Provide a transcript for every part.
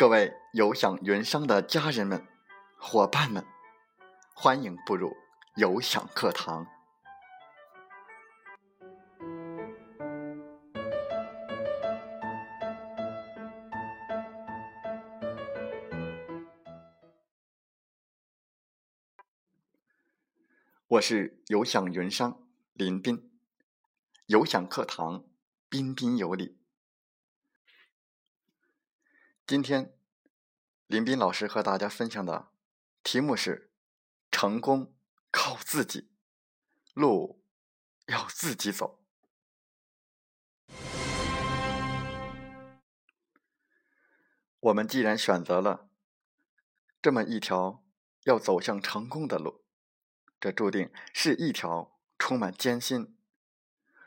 各位有享云商的家人们、伙伴们，欢迎步入有享课堂。我是有享云商林斌，有享课堂彬彬有礼。今天，林斌老师和大家分享的题目是：成功靠自己，路要自己走。我们既然选择了这么一条要走向成功的路，这注定是一条充满艰辛、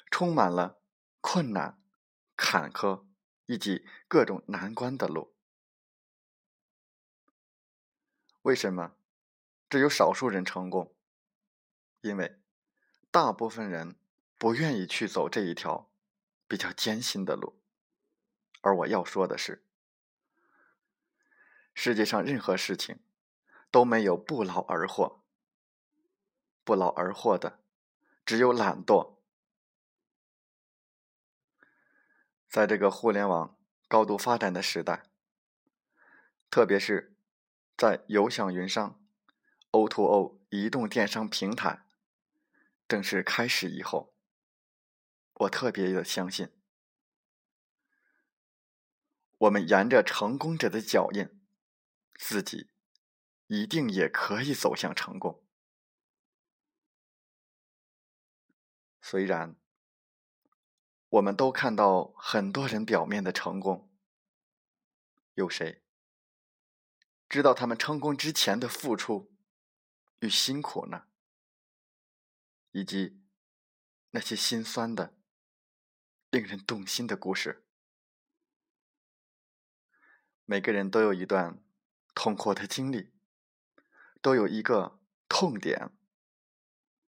充满了困难、坎坷以及各种难关的路。为什么只有少数人成功？因为大部分人不愿意去走这一条比较艰辛的路。而我要说的是，世界上任何事情都没有不劳而获，不劳而获的只有懒惰。在这个互联网高度发展的时代，特别是。在有享云商 O2O 移动电商平台正式开始以后，我特别的相信，我们沿着成功者的脚印，自己一定也可以走向成功。虽然我们都看到很多人表面的成功，有谁？知道他们成功之前的付出与辛苦呢，以及那些心酸的、令人动心的故事。每个人都有一段痛苦的经历，都有一个痛点，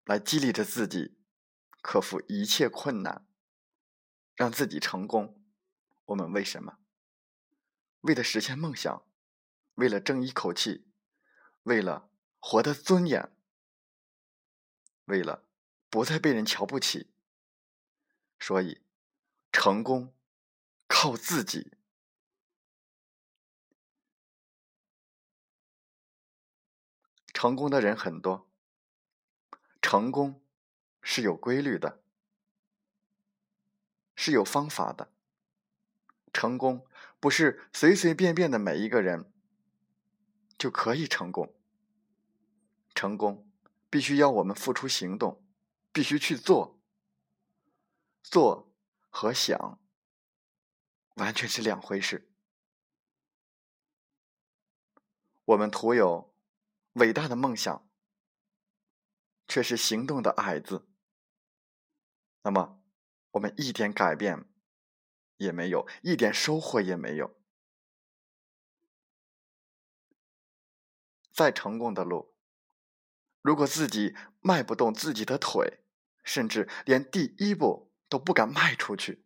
来激励着自己克服一切困难，让自己成功。我们为什么？为了实现梦想。为了争一口气，为了活得尊严，为了不再被人瞧不起，所以成功靠自己。成功的人很多，成功是有规律的，是有方法的。成功不是随随便便的每一个人。就可以成功。成功必须要我们付出行动，必须去做。做和想完全是两回事。我们徒有伟大的梦想，却是行动的矮子，那么我们一点改变也没有，一点收获也没有。再成功的路，如果自己迈不动自己的腿，甚至连第一步都不敢迈出去，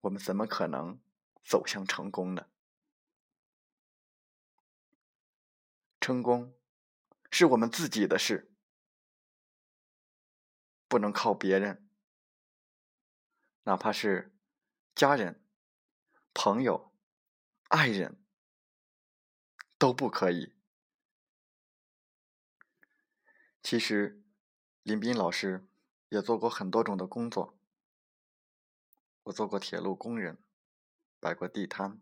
我们怎么可能走向成功呢？成功是我们自己的事，不能靠别人，哪怕是家人、朋友、爱人，都不可以。其实，林斌老师也做过很多种的工作。我做过铁路工人，摆过地摊，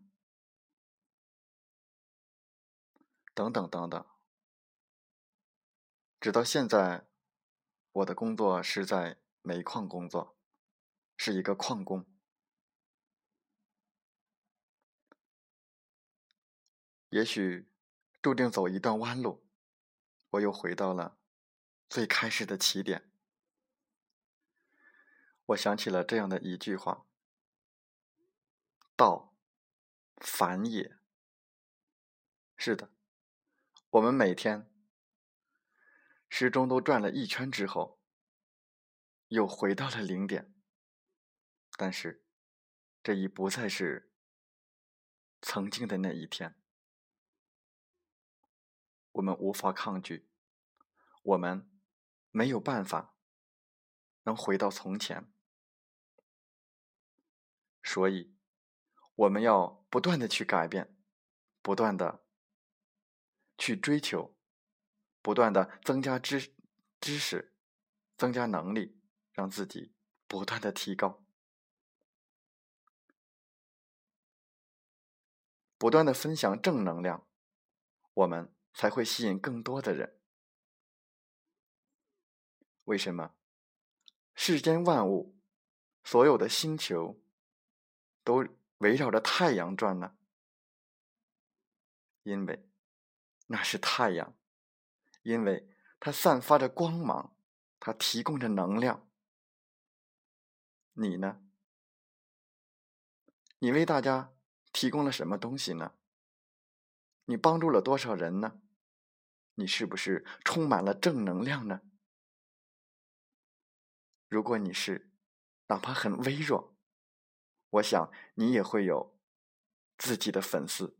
等等等等。直到现在，我的工作是在煤矿工作，是一个矿工。也许注定走一段弯路，我又回到了。最开始的起点，我想起了这样的一句话：“道，繁也。”是的，我们每天时钟都转了一圈之后，又回到了零点。但是，这已不再是曾经的那一天。我们无法抗拒，我们没有办法能回到从前，所以我们要不断的去改变，不断的去追求，不断的增加知知识，增加能力，让自己不断的提高，不断的分享正能量，我们。才会吸引更多的人。为什么？世间万物，所有的星球，都围绕着太阳转呢？因为那是太阳，因为它散发着光芒，它提供着能量。你呢？你为大家提供了什么东西呢？你帮助了多少人呢？你是不是充满了正能量呢？如果你是，哪怕很微弱，我想你也会有自己的粉丝。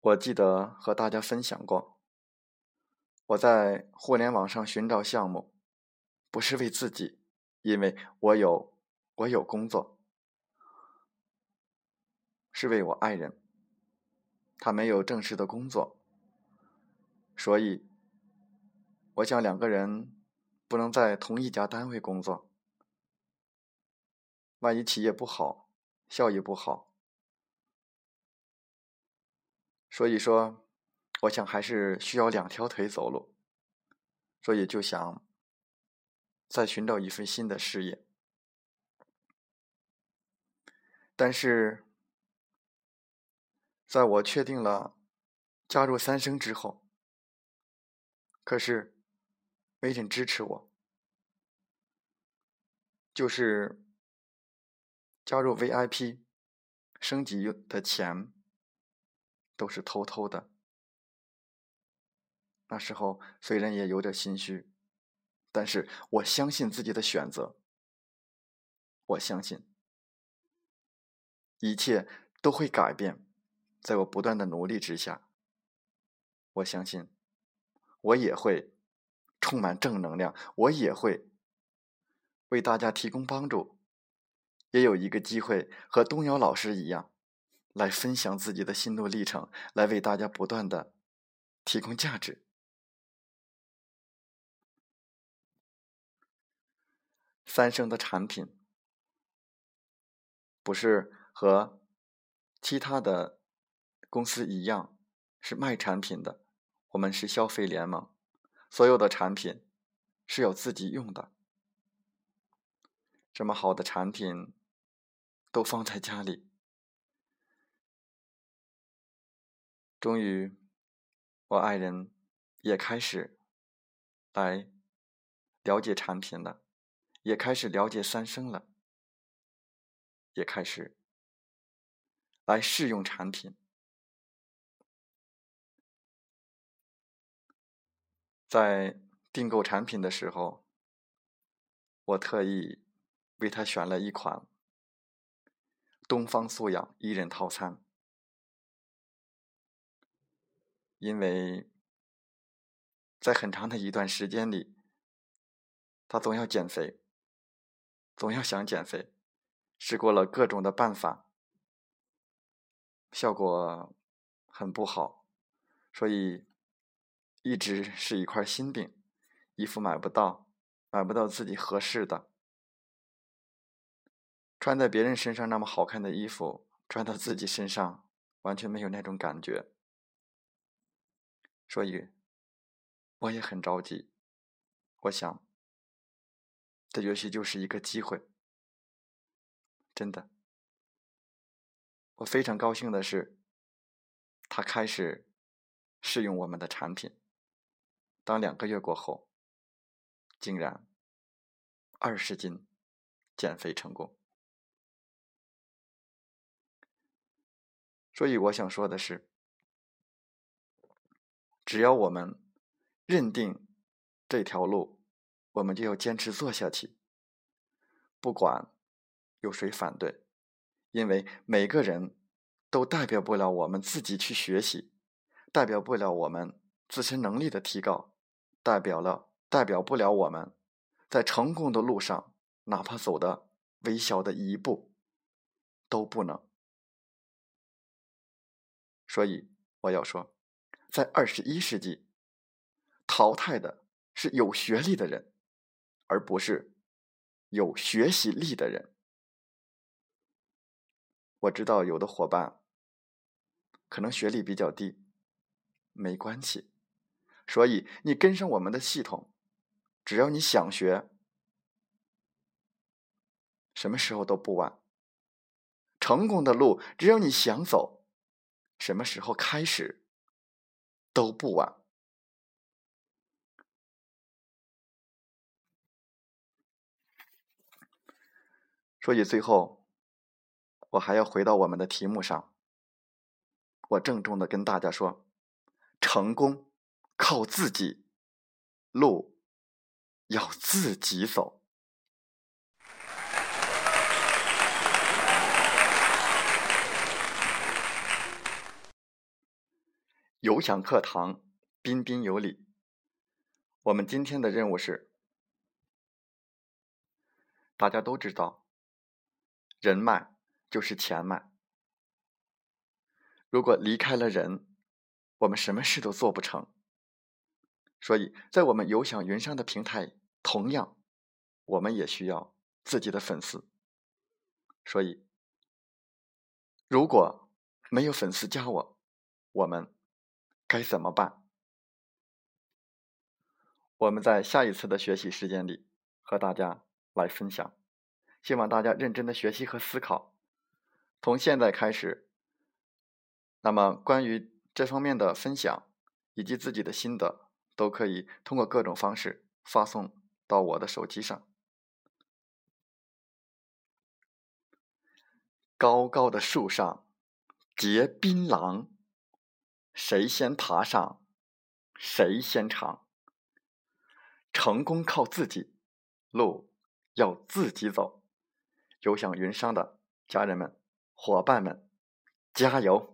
我记得和大家分享过，我在互联网上寻找项目，不是为自己，因为我有我有工作。是为我爱人，他没有正式的工作，所以我想两个人不能在同一家单位工作，万一企业不好，效益不好，所以说，我想还是需要两条腿走路，所以就想再寻找一份新的事业，但是。在我确定了加入三生之后，可是没人支持我，就是加入 VIP 升级的钱都是偷偷的。那时候虽然也有点心虚，但是我相信自己的选择，我相信一切都会改变。在我不断的努力之下，我相信我也会充满正能量，我也会为大家提供帮助，也有一个机会和东瑶老师一样，来分享自己的心路历程，来为大家不断的提供价值。三生的产品不是和其他的。公司一样是卖产品的，我们是消费联盟，所有的产品是要自己用的。这么好的产品都放在家里，终于我爱人也开始来了解产品了，也开始了解三生了，也开始来试用产品。在订购产品的时候，我特意为他选了一款东方素养一人套餐，因为在很长的一段时间里，他总要减肥，总要想减肥，试过了各种的办法，效果很不好，所以。一直是一块心病，衣服买不到，买不到自己合适的，穿在别人身上那么好看的衣服，穿到自己身上完全没有那种感觉，所以我也很着急。我想，这也许就是一个机会，真的。我非常高兴的是，他开始试用我们的产品。当两个月过后，竟然二十斤减肥成功。所以我想说的是，只要我们认定这条路，我们就要坚持做下去，不管有谁反对，因为每个人都代表不了我们自己去学习，代表不了我们自身能力的提高，代表了代表不了我们在成功的路上哪怕走的微小的一步都不能。所以我要说，在二十一世纪，淘汰的是有学历的人，而不是有学习力的人。我知道有的伙伴可能学历比较低，没关系，所以你跟上我们的系统，只要你想学，什么时候都不晚。成功的路，只要你想走，什么时候开始都不晚。所以最后。我还要回到我们的题目上，我郑重的跟大家说：成功靠自己，路要自己走。有享课堂，彬彬有礼。我们今天的任务是，大家都知道，人脉。就是钱脉。如果离开了人，我们什么事都做不成。所以在我们有享云商的平台，同样，我们也需要自己的粉丝。所以，如果没有粉丝加我，我们该怎么办？我们在下一次的学习时间里和大家来分享。希望大家认真的学习和思考。从现在开始，那么关于这方面的分享以及自己的心得，都可以通过各种方式发送到我的手机上。高高的树上结槟榔，谁先爬上，谁先尝。成功靠自己，路要自己走。有想云商的家人们。伙伴们，加油！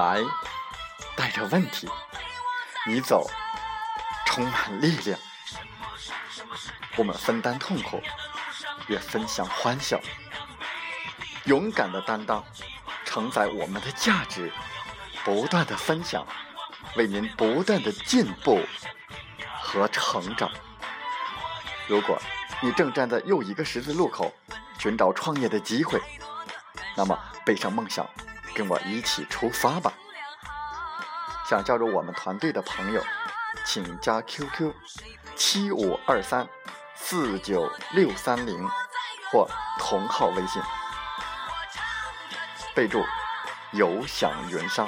来，带着问题，你走，充满力量。我们分担痛苦，也分享欢笑。勇敢的担当，承载我们的价值，不断的分享，为您不断的进步和成长。如果你正站在又一个十字路口，寻找创业的机会，那么背上梦想。跟我一起出发吧！想加入我们团队的朋友，请加 QQ 七五二三四九六三零或同号微信，备注“有享云商”。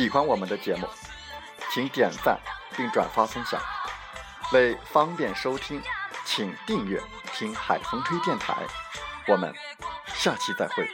喜欢我们的节目，请点赞并转发分享。为方便收听，请订阅“听海风吹电台”。我们下期再会。